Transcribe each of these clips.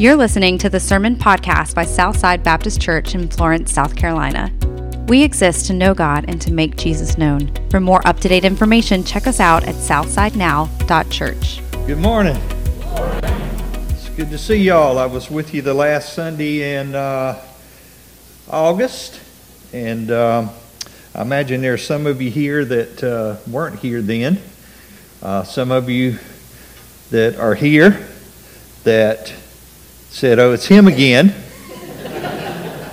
You're listening to the Sermon Podcast by Southside Baptist Church in Florence, South Carolina. We exist to know God and to make Jesus known. For more up to date information, check us out at southsidenow.church. Good morning. It's good to see y'all. I was with you the last Sunday in uh, August, and um, I imagine there are some of you here that uh, weren't here then. Uh, some of you that are here that said, Oh, it's him again.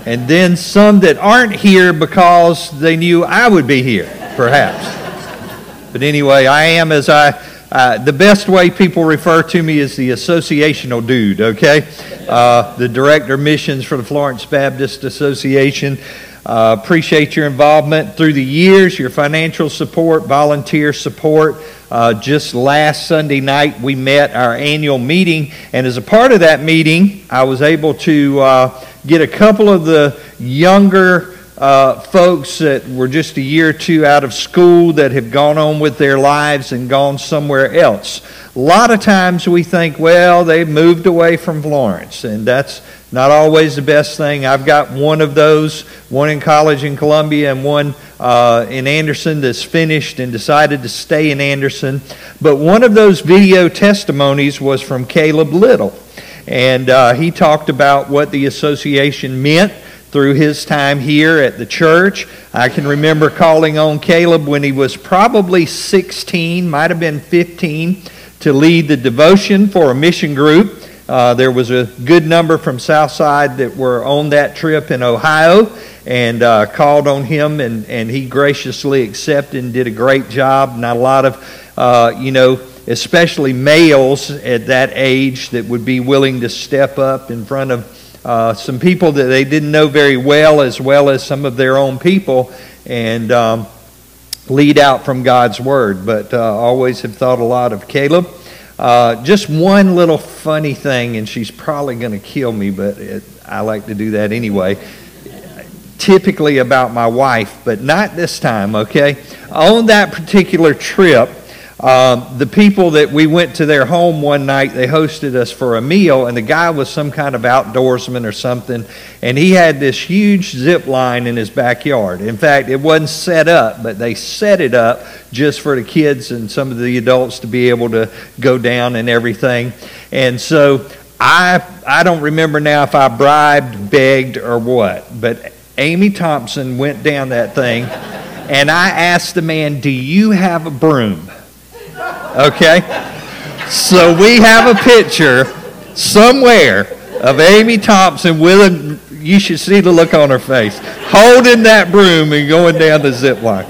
and then some that aren't here because they knew I would be here, perhaps. but anyway, I am as I. Uh, the best way people refer to me is the associational dude, okay? Uh, the director of missions for the Florence Baptist Association. Uh, appreciate your involvement through the years, your financial support, volunteer support. Uh, just last Sunday night, we met our annual meeting, and as a part of that meeting, I was able to uh, get a couple of the younger uh, folks that were just a year or two out of school that have gone on with their lives and gone somewhere else. A lot of times we think, well, they've moved away from Florence, and that's not always the best thing. I've got one of those, one in college in Columbia and one uh, in Anderson that's finished and decided to stay in Anderson. But one of those video testimonies was from Caleb Little. And uh, he talked about what the association meant through his time here at the church. I can remember calling on Caleb when he was probably 16, might have been 15, to lead the devotion for a mission group. Uh, there was a good number from Southside that were on that trip in Ohio and uh, called on him, and, and he graciously accepted and did a great job. Not a lot of, uh, you know, especially males at that age that would be willing to step up in front of uh, some people that they didn't know very well, as well as some of their own people, and um, lead out from God's Word. But uh, always have thought a lot of Caleb. Uh, just one little funny thing, and she's probably going to kill me, but it, I like to do that anyway. Typically about my wife, but not this time, okay? On that particular trip, um, the people that we went to their home one night, they hosted us for a meal, and the guy was some kind of outdoorsman or something, and he had this huge zip line in his backyard. In fact, it wasn't set up, but they set it up just for the kids and some of the adults to be able to go down and everything. And so I I don't remember now if I bribed, begged, or what, but Amy Thompson went down that thing, and I asked the man, "Do you have a broom?" Okay? So we have a picture somewhere of Amy Thompson with a, you should see the look on her face, holding that broom and going down the zip line.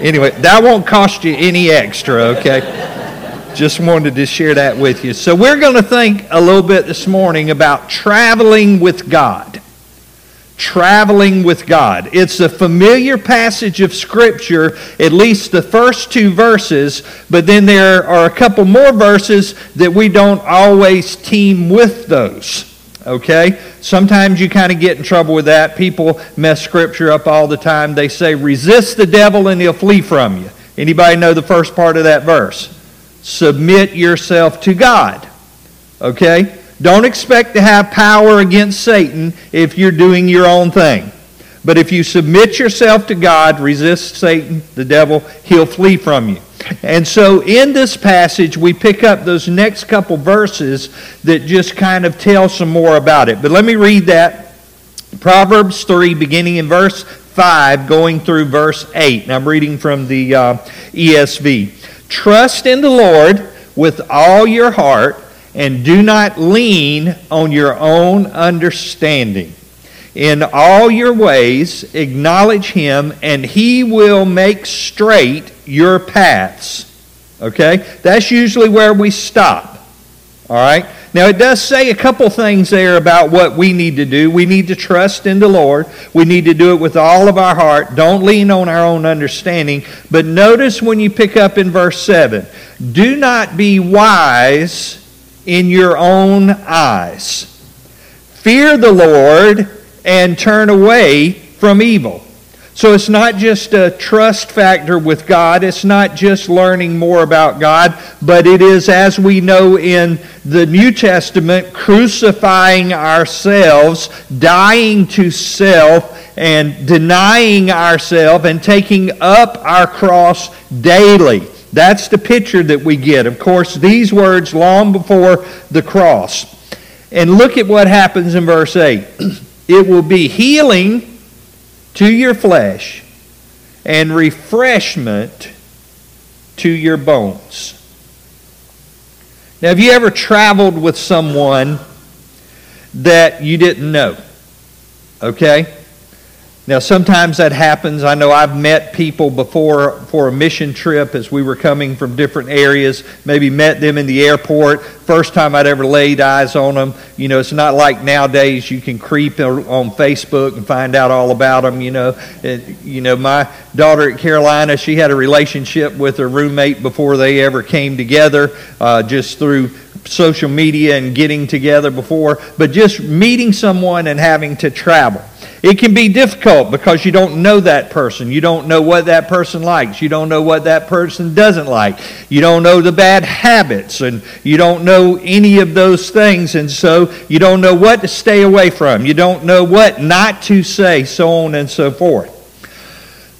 Anyway, that won't cost you any extra, okay? Just wanted to share that with you. So we're going to think a little bit this morning about traveling with God traveling with God. It's a familiar passage of Scripture, at least the first two verses, but then there are a couple more verses that we don't always team with those. Okay? Sometimes you kind of get in trouble with that. People mess Scripture up all the time. They say, resist the devil and he'll flee from you. Anybody know the first part of that verse? Submit yourself to God. Okay? Don't expect to have power against Satan if you're doing your own thing. But if you submit yourself to God, resist Satan, the devil, he'll flee from you. And so in this passage, we pick up those next couple verses that just kind of tell some more about it. But let me read that. Proverbs 3, beginning in verse 5, going through verse 8. And I'm reading from the uh, ESV. Trust in the Lord with all your heart and do not lean on your own understanding. In all your ways, acknowledge him, and he will make straight your paths. Okay? That's usually where we stop. All right? Now, it does say a couple things there about what we need to do. We need to trust in the Lord. We need to do it with all of our heart. Don't lean on our own understanding. But notice when you pick up in verse 7 do not be wise in your own eyes. Fear the Lord and turn away from evil. So it's not just a trust factor with God. It's not just learning more about God, but it is, as we know in the New Testament, crucifying ourselves, dying to self, and denying ourselves and taking up our cross daily. That's the picture that we get. Of course, these words long before the cross. And look at what happens in verse 8. It will be healing to your flesh and refreshment to your bones. Now, have you ever traveled with someone that you didn't know? Okay? Now, sometimes that happens. I know I've met people before for a mission trip as we were coming from different areas, maybe met them in the airport. First time I'd ever laid eyes on them. You know, it's not like nowadays you can creep on Facebook and find out all about them. You know, it, you know, my daughter at Carolina, she had a relationship with her roommate before they ever came together, uh, just through social media and getting together before, but just meeting someone and having to travel. It can be difficult because you don't know that person. You don't know what that person likes. You don't know what that person doesn't like. You don't know the bad habits and you don't know any of those things. And so you don't know what to stay away from. You don't know what not to say, so on and so forth.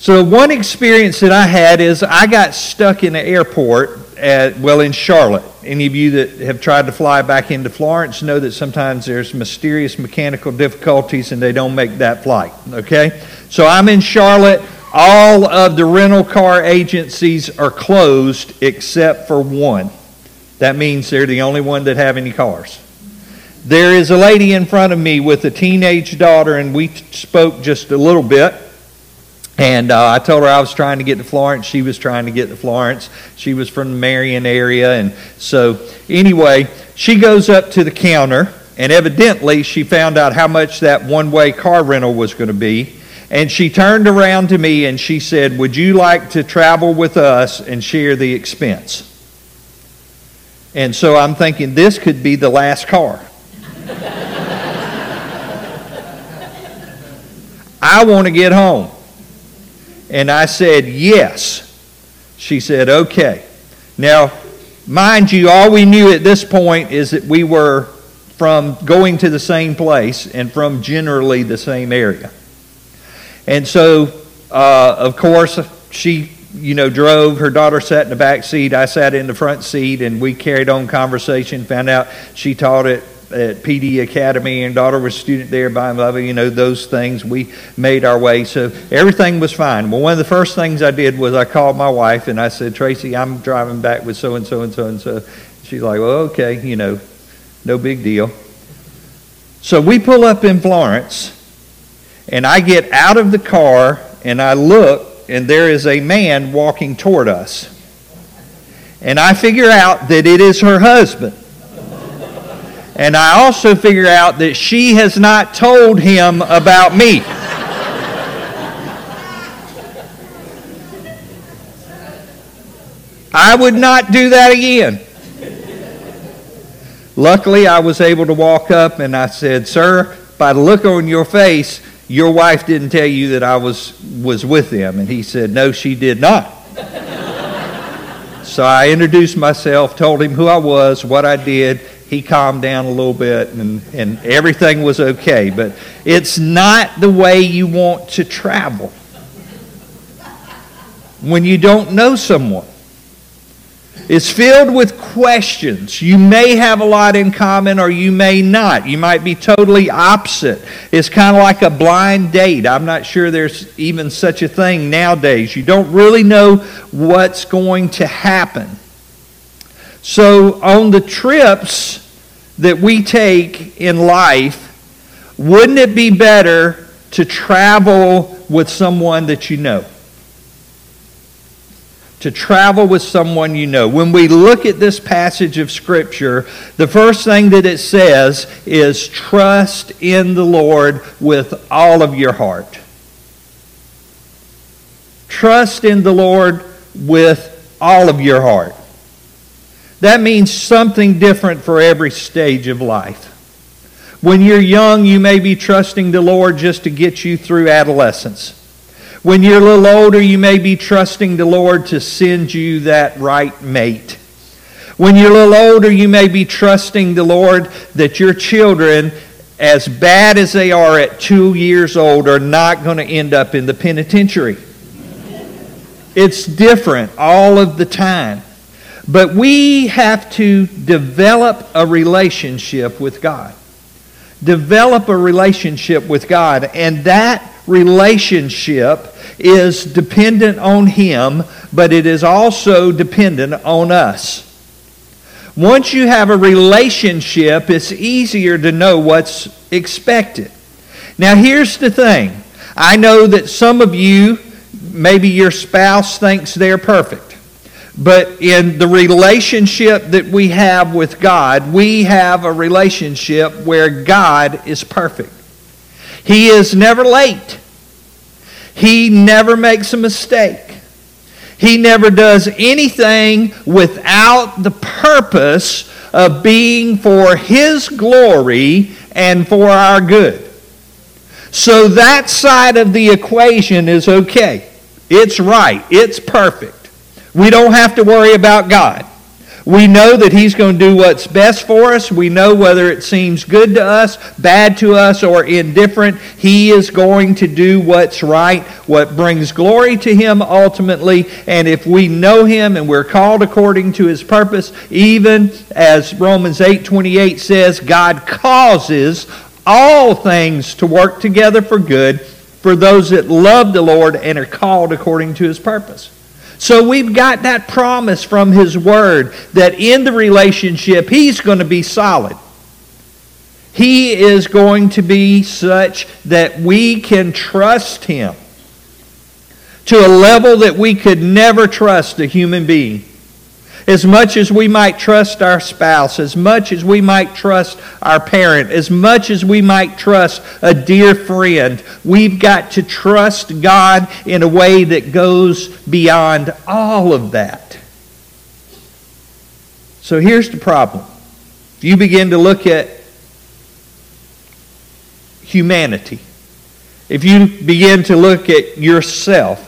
So, one experience that I had is I got stuck in the airport at, well, in Charlotte. Any of you that have tried to fly back into Florence know that sometimes there's mysterious mechanical difficulties and they don't make that flight. Okay? So I'm in Charlotte. All of the rental car agencies are closed except for one. That means they're the only one that have any cars. There is a lady in front of me with a teenage daughter, and we spoke just a little bit. And uh, I told her I was trying to get to Florence. She was trying to get to Florence. She was from the Marion area. And so, anyway, she goes up to the counter, and evidently she found out how much that one way car rental was going to be. And she turned around to me and she said, Would you like to travel with us and share the expense? And so I'm thinking this could be the last car. I want to get home. And I said, Yes. She said, Okay. Now, mind you, all we knew at this point is that we were from going to the same place and from generally the same area. And so, uh, of course, she, you know, drove. Her daughter sat in the back seat. I sat in the front seat, and we carried on conversation. Found out she taught it at Pee Dee Academy, and daughter was a student there by Love, you know, those things. We made our way. So everything was fine. Well, one of the first things I did was I called my wife and I said, Tracy, I'm driving back with so and so and so and so. She's like, well, okay, you know, no big deal. So we pull up in Florence, and I get out of the car and I look, and there is a man walking toward us. And I figure out that it is her husband. And I also figure out that she has not told him about me. I would not do that again. Luckily, I was able to walk up and I said, Sir, by the look on your face, your wife didn't tell you that I was, was with them. And he said, No, she did not. so I introduced myself, told him who I was, what I did, he calmed down a little bit and, and everything was okay. But it's not the way you want to travel when you don't know someone. It's filled with questions. You may have a lot in common or you may not. You might be totally opposite. It's kind of like a blind date. I'm not sure there's even such a thing nowadays. You don't really know what's going to happen. So, on the trips that we take in life, wouldn't it be better to travel with someone that you know? To travel with someone you know. When we look at this passage of Scripture, the first thing that it says is trust in the Lord with all of your heart. Trust in the Lord with all of your heart. That means something different for every stage of life. When you're young, you may be trusting the Lord just to get you through adolescence. When you're a little older, you may be trusting the Lord to send you that right mate. When you're a little older, you may be trusting the Lord that your children, as bad as they are at two years old, are not going to end up in the penitentiary. It's different all of the time. But we have to develop a relationship with God. Develop a relationship with God. And that relationship is dependent on Him, but it is also dependent on us. Once you have a relationship, it's easier to know what's expected. Now, here's the thing I know that some of you, maybe your spouse thinks they're perfect. But in the relationship that we have with God, we have a relationship where God is perfect. He is never late. He never makes a mistake. He never does anything without the purpose of being for His glory and for our good. So that side of the equation is okay. It's right. It's perfect. We don't have to worry about God. We know that He's going to do what's best for us. We know whether it seems good to us, bad to us, or indifferent. He is going to do what's right, what brings glory to Him ultimately. And if we know Him and we're called according to His purpose, even as Romans 8 28 says, God causes all things to work together for good for those that love the Lord and are called according to His purpose. So we've got that promise from His Word that in the relationship, He's going to be solid. He is going to be such that we can trust Him to a level that we could never trust a human being. As much as we might trust our spouse, as much as we might trust our parent, as much as we might trust a dear friend, we've got to trust God in a way that goes beyond all of that. So here's the problem. If you begin to look at humanity, if you begin to look at yourself,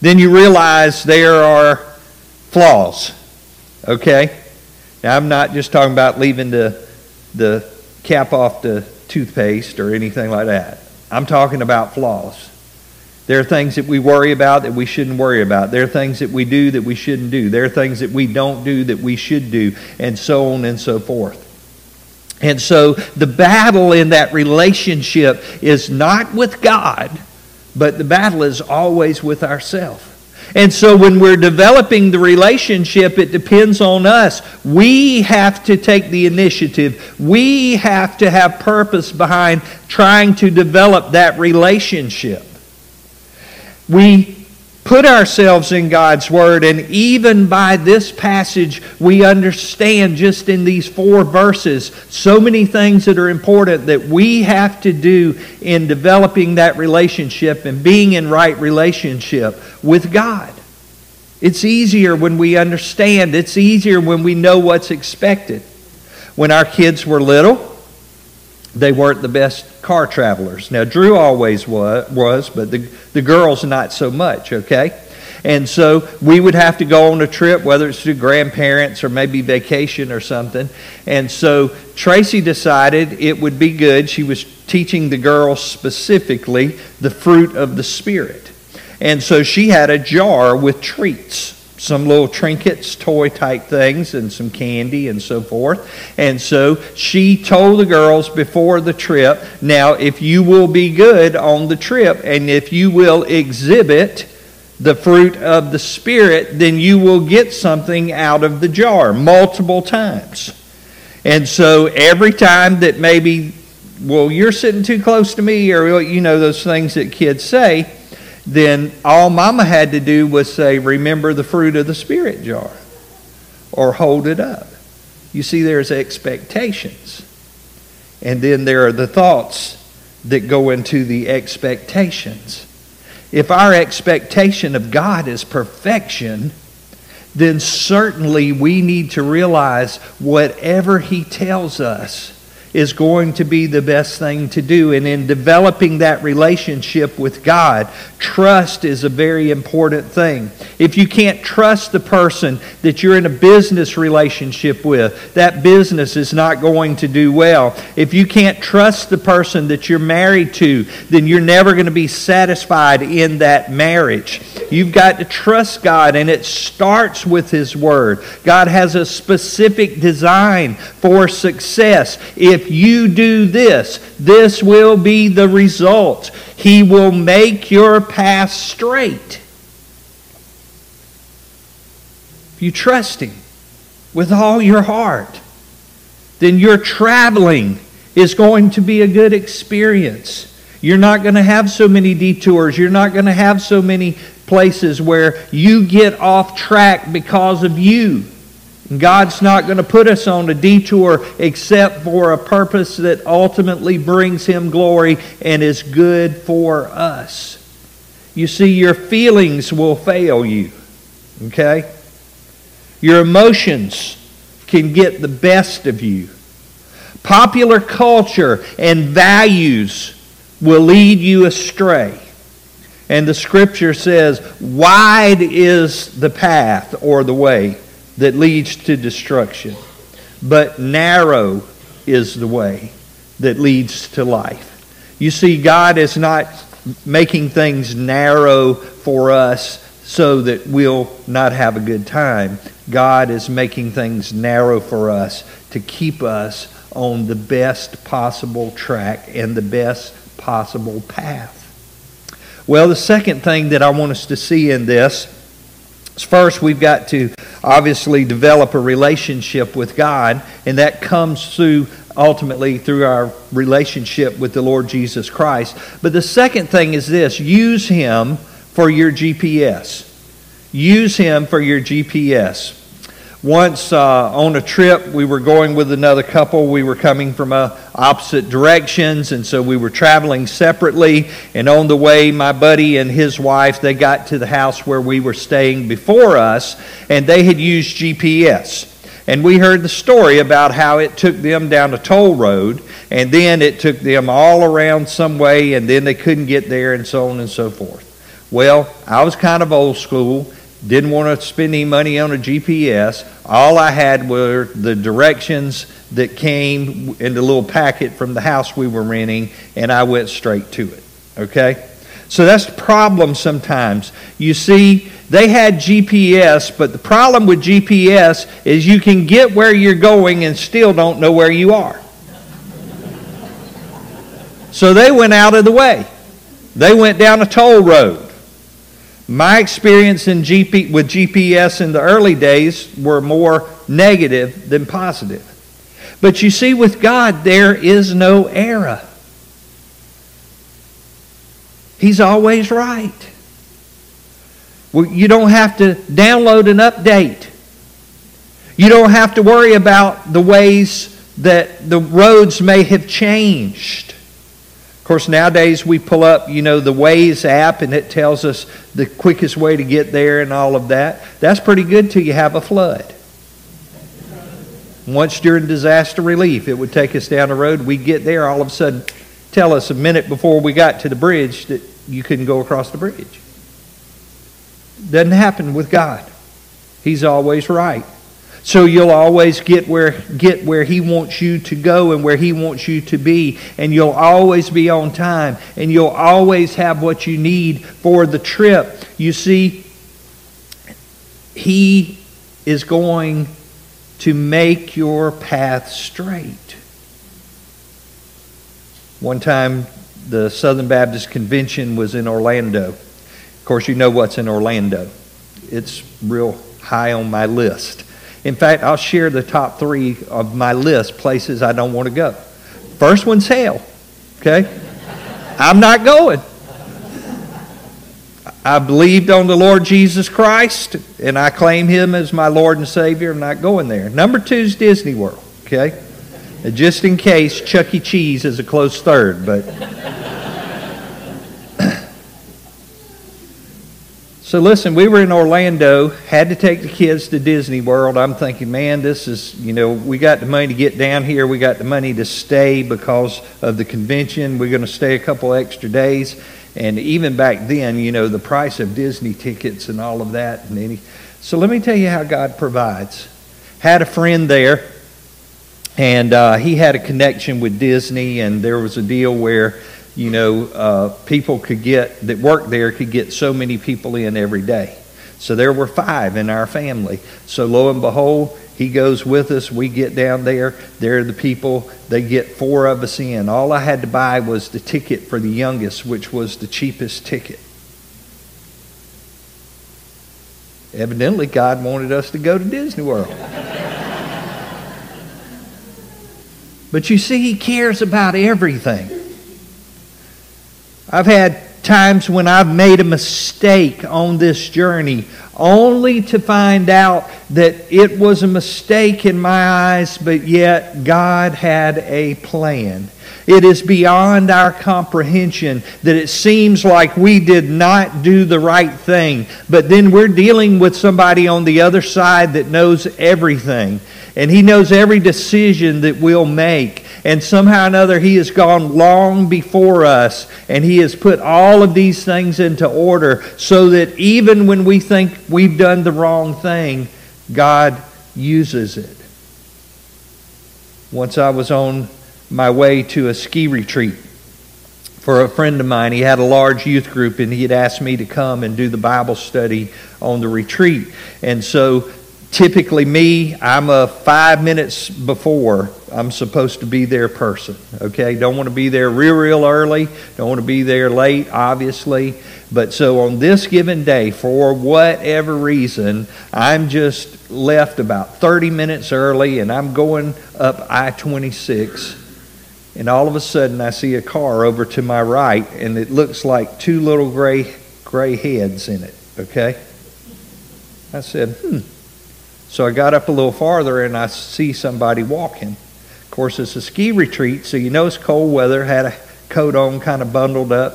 then you realize there are flaws. Okay? Now, I'm not just talking about leaving the, the cap off the toothpaste or anything like that. I'm talking about flaws. There are things that we worry about that we shouldn't worry about. There are things that we do that we shouldn't do. There are things that we don't do that we should do, and so on and so forth. And so the battle in that relationship is not with God, but the battle is always with ourselves. And so when we're developing the relationship, it depends on us. We have to take the initiative. We have to have purpose behind trying to develop that relationship. We put ourselves in God's Word, and even by this passage, we understand just in these four verses so many things that are important that we have to do in developing that relationship and being in right relationship with God. It's easier when we understand, it's easier when we know what's expected. When our kids were little, they weren't the best car travelers. Now, Drew always was, but the, the girls not so much, okay? And so we would have to go on a trip, whether it's to grandparents or maybe vacation or something. And so Tracy decided it would be good. She was teaching the girls specifically the fruit of the Spirit. And so she had a jar with treats some little trinkets, toy type things, and some candy and so forth. And so she told the girls before the trip now, if you will be good on the trip and if you will exhibit the fruit of the Spirit, then you will get something out of the jar multiple times. And so every time that maybe, well, you're sitting too close to me, or you know, those things that kids say then all mama had to do was say, Remember the fruit of the Spirit jar, or hold it up. You see, there's expectations. And then there are the thoughts that go into the expectations. If our expectation of God is perfection, then certainly we need to realize whatever He tells us is going to be the best thing to do. And in developing that relationship with God, trust is a very important thing. If you can't trust the person that you're in a business relationship with, that business is not going to do well. If you can't trust the person that you're married to, then you're never going to be satisfied in that marriage. You've got to trust God, and it starts with His Word. God has a specific design for success. If you do this, this will be the result. He will make your path straight. If you trust Him with all your heart, then your traveling is going to be a good experience. You're not going to have so many detours. You're not going to have so many places where you get off track because of you. God's not going to put us on a detour except for a purpose that ultimately brings Him glory and is good for us. You see, your feelings will fail you, okay? Your emotions can get the best of you. Popular culture and values will lead you astray. And the scripture says, Wide is the path or the way that leads to destruction, but narrow is the way that leads to life. You see, God is not making things narrow for us so that we'll not have a good time. God is making things narrow for us to keep us on the best possible track and the best possible path. Well, the second thing that I want us to see in this is first, we've got to obviously develop a relationship with God, and that comes through ultimately through our relationship with the Lord Jesus Christ. But the second thing is this use Him for your GPS. Use Him for your GPS. Once uh, on a trip, we were going with another couple. We were coming from uh, opposite directions, and so we were traveling separately. And on the way, my buddy and his wife they got to the house where we were staying before us, and they had used GPS. And we heard the story about how it took them down a toll road, and then it took them all around some way, and then they couldn't get there, and so on and so forth. Well, I was kind of old school didn't want to spend any money on a GPS. All I had were the directions that came in the little packet from the house we were renting, and I went straight to it. Okay? So that's the problem sometimes. You see, they had GPS, but the problem with GPS is you can get where you're going and still don't know where you are. So they went out of the way. They went down a toll road. My experience in GP, with GPS in the early days were more negative than positive. But you see, with God, there is no error. He's always right. Well, you don't have to download an update. You don't have to worry about the ways that the roads may have changed course, nowadays we pull up, you know, the Waze app and it tells us the quickest way to get there and all of that. That's pretty good till you have a flood. Once during disaster relief, it would take us down the road. We'd get there, all of a sudden, tell us a minute before we got to the bridge that you couldn't go across the bridge. Doesn't happen with God. He's always right. So you'll always get where, get where He wants you to go and where He wants you to be. And you'll always be on time. And you'll always have what you need for the trip. You see, He is going to make your path straight. One time, the Southern Baptist Convention was in Orlando. Of course, you know what's in Orlando. It's real high on my list. In fact, I'll share the top three of my list places I don't want to go. First one's hell. Okay? I'm not going. I believed on the Lord Jesus Christ and I claim him as my Lord and Savior. I'm not going there. Number two is Disney World. Okay? Just in case, Chuck E. Cheese is a close third, but. So listen, we were in Orlando, had to take the kids to Disney World. I'm thinking, man, this is, you know, we got the money to get down here. We got the money to stay because of the convention. We're going to stay a couple extra days. And even back then, you know, the price of Disney tickets and all of that. And any, so let me tell you how God provides. Had a friend there, and uh, he had a connection with Disney, and there was a deal where you know, uh, people could get, that worked there could get so many people in every day. So there were five in our family. So lo and behold, he goes with us. We get down there. There are the people. They get four of us in. All I had to buy was the ticket for the youngest, which was the cheapest ticket. Evidently, God wanted us to go to Disney World. but you see, He cares about everything. I've had times when I've made a mistake on this journey only to find out that it was a mistake in my eyes, but yet God had a plan. It is beyond our comprehension that it seems like we did not do the right thing, but then we're dealing with somebody on the other side that knows everything. And He knows every decision that we'll make. And somehow or another, He has gone long before us. And He has put all of these things into order so that even when we think we've done the wrong thing, God uses it. Once I was on my way to a ski retreat for a friend of mine. He had a large youth group and he had asked me to come and do the Bible study on the retreat. And so typically me i'm a five minutes before i'm supposed to be there person okay? Don't want to be there real real early don't want to be there late obviously. But so on this given day for whatever reason i'm just left about 30 minutes early and i'm going up i-26 and all of a sudden i see a car over to my right and it looks like two little gray gray heads in it okay? I said hmm so I got up a little farther and I see somebody walking. Of course, it's a ski retreat, so you know it's cold weather. Had a coat on, kind of bundled up.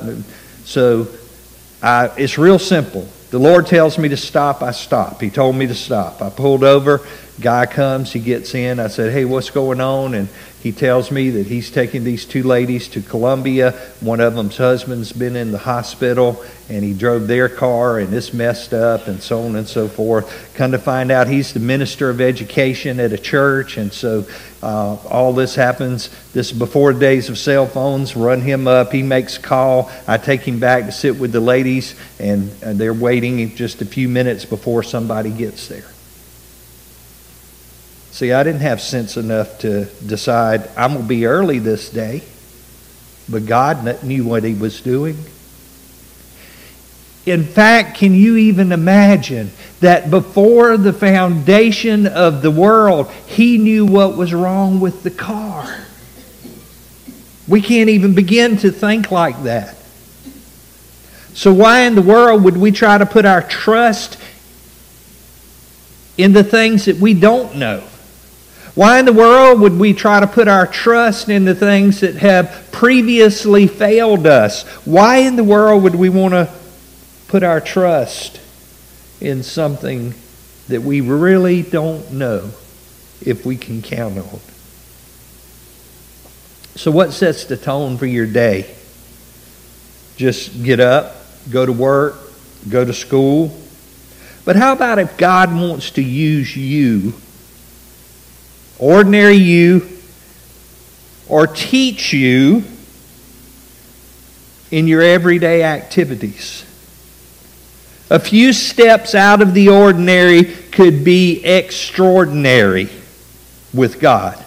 So I, it's real simple. The Lord tells me to stop, I stop. He told me to stop. I pulled over. Guy comes, he gets in. I said, Hey, what's going on? And he tells me that he's taking these two ladies to Columbia. One of them's husband's been in the hospital, and he drove their car, and it's messed up, and so on and so forth. Come to find out, he's the minister of education at a church, and so uh, all this happens. This before days of cell phones. Run him up. He makes a call. I take him back to sit with the ladies, and, and they're waiting just a few minutes before somebody gets there. See, I didn't have sense enough to decide I'm going to be early this day, but God knew what He was doing. In fact, can you even imagine that before the foundation of the world, He knew what was wrong with the car? We can't even begin to think like that. So, why in the world would we try to put our trust in the things that we don't know? Why in the world would we try to put our trust in the things that have previously failed us? Why in the world would we want to put our trust in something that we really don't know if we can count on? So, what sets the tone for your day? Just get up, go to work, go to school. But how about if God wants to use you ordinary you or teach you in your everyday activities. A few steps out of the ordinary could be extraordinary with God.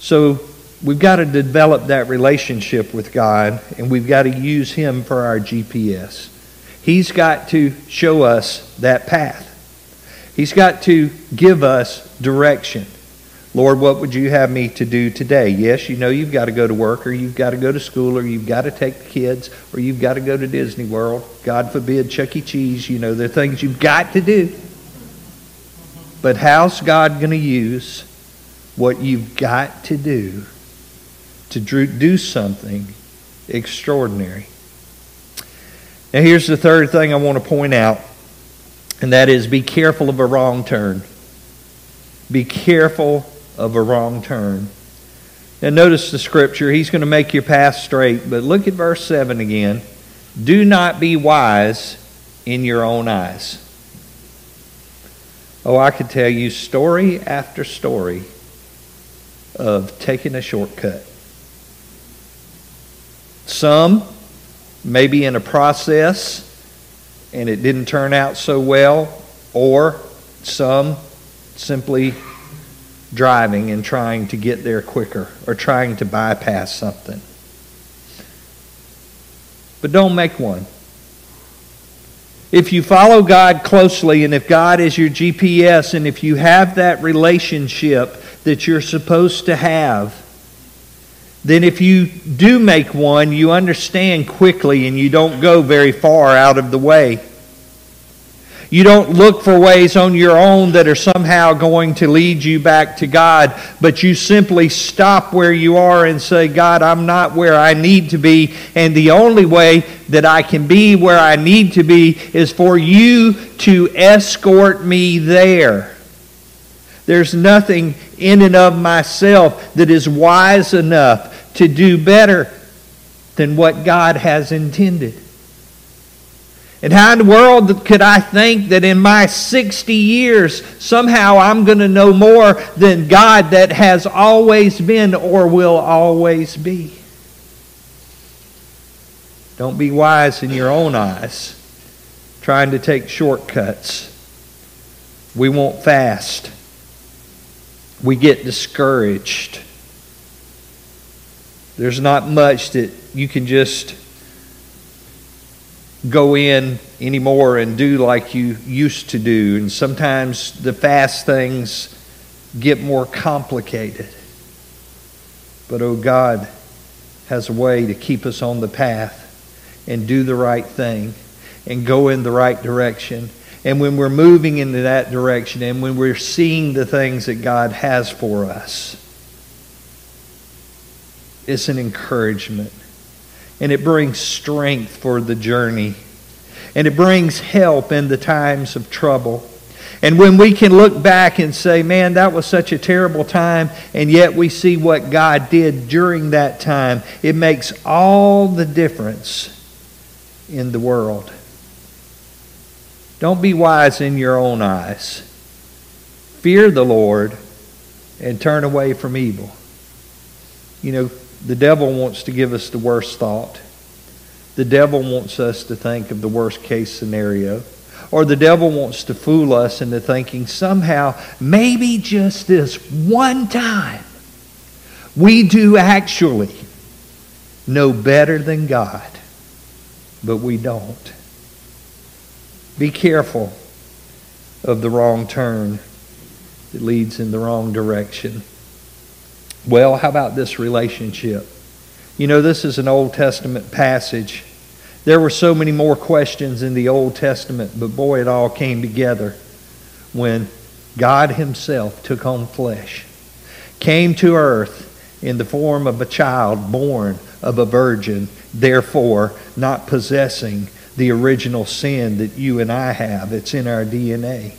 So we've got to develop that relationship with God and we've got to use Him for our GPS. He's got to show us that path. He's got to give us direction. Lord, what would you have me to do today? Yes, you know you've got to go to work or you've got to go to school or you've got to take the kids or you've got to go to Disney World. God forbid, Chuck E. Cheese. You know, there are things you've got to do. But how's God going to use what you've got to do to do something extraordinary? Now, here's the third thing I want to point out, and that is be careful of a wrong turn. Be careful of a wrong turn. Now, notice the scripture. He's going to make your path straight, but look at verse 7 again. Do not be wise in your own eyes. Oh, I could tell you story after story of taking a shortcut. Some maybe in a process and it didn't turn out so well, or some simply driving and trying to get there quicker or trying to bypass something. But don't make one. If you follow God closely and if God is your GPS and if you have that relationship that you're supposed to have, then if you do make one, you understand quickly and you don't go very far out of the way. You don't look for ways on your own that are somehow going to lead you back to God, but you simply stop where you are and say, God, I'm not where I need to be, and the only way that I can be where I need to be is for you to escort me there. There's nothing in and of myself that is wise enough to do better than what God has intended. And how in the world could I think that in my 60 years somehow I'm going to know more than God that has always been or will always be? Don't be wise in your own eyes, trying to take shortcuts. We won't fast. We get discouraged. There's not much that you can just go in anymore and do like you used to do. And sometimes the fast things get more complicated. But oh, God has a way to keep us on the path and do the right thing and go in the right direction. And when we're moving into that direction and when we're seeing the things that God has for us, it's an encouragement. And it brings strength for the journey. And it brings help in the times of trouble. And when we can look back and say, man, that was such a terrible time, and yet we see what God did during that time, it makes all the difference in the world. Don't be wise in your own eyes. Fear the Lord and turn away from evil. You know, the devil wants to give us the worst thought. The devil wants us to think of the worst case scenario. Or the devil wants to fool us into thinking somehow, maybe just this one time, we do actually know better than God, but we don't. Be careful of the wrong turn that leads in the wrong direction. Well, how about this relationship? You know, this is an Old Testament passage. There were so many more questions in the Old Testament, but boy, it all came together when God Himself took on flesh, came to earth in the form of a child born of a virgin, therefore not possessing the original sin that you and I have. It's in our DNA.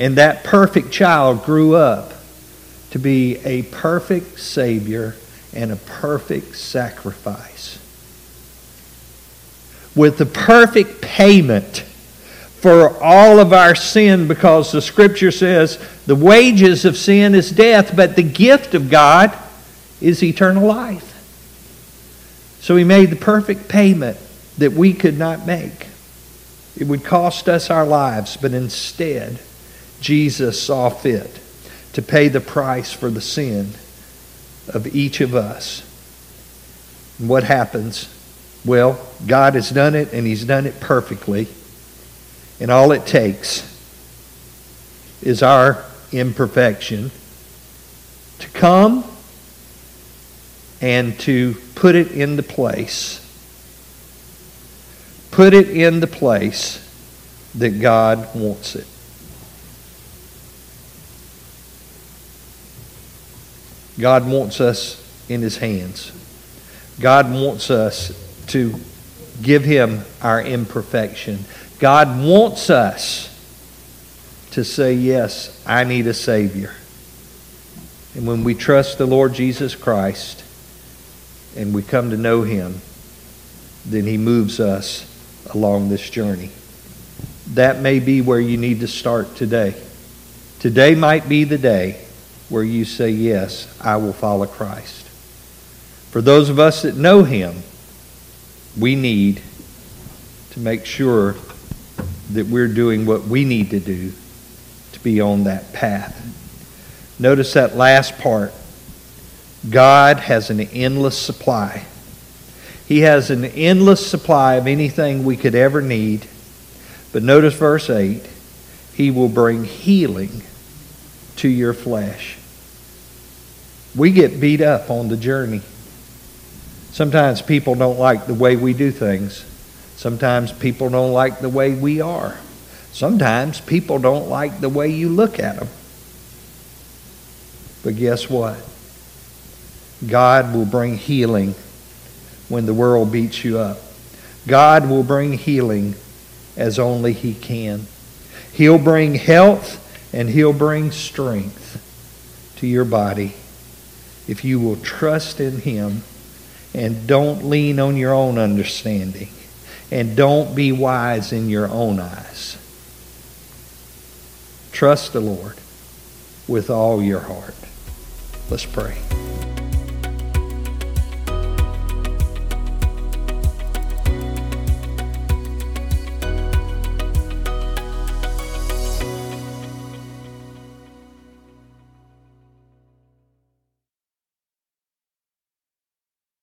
And that perfect child grew up to be a perfect Savior and a perfect sacrifice. With the perfect payment for all of our sin, because the Scripture says the wages of sin is death, but the gift of God is eternal life. So He made the perfect payment that we could not make. It would cost us our lives, but instead, Jesus saw fit to pay the price for the sin of each of us. And what happens? Well, God has done it, and He's done it perfectly. And all it takes is our imperfection to come and to put it in the place. Put it in the place that God wants it. God wants us in His hands. God wants us to give him our imperfection. God wants us to say, Yes, I need a Savior. And when we trust the Lord Jesus Christ and we come to know him, then he moves us along this journey. That may be where you need to start today. Today might be the day where you say, Yes, I will follow Christ. For those of us that know him, we need to make sure that we're doing what we need to do to be on that path. Notice that last part. God has an endless supply. He has an endless supply of anything we could ever need. But notice verse 8 He will bring healing to your flesh. We get beat up on the journey. Sometimes people don't like the way we do things. Sometimes people don't like the way we are. Sometimes people don't like the way you look at them. But guess what? God will bring healing when the world beats you up. God will bring healing as only He can. He'll bring health and He'll bring strength to your body if you will trust in Him and don't lean on your own understanding and don't be wise in your own eyes. Trust the Lord with all your heart. Let's pray.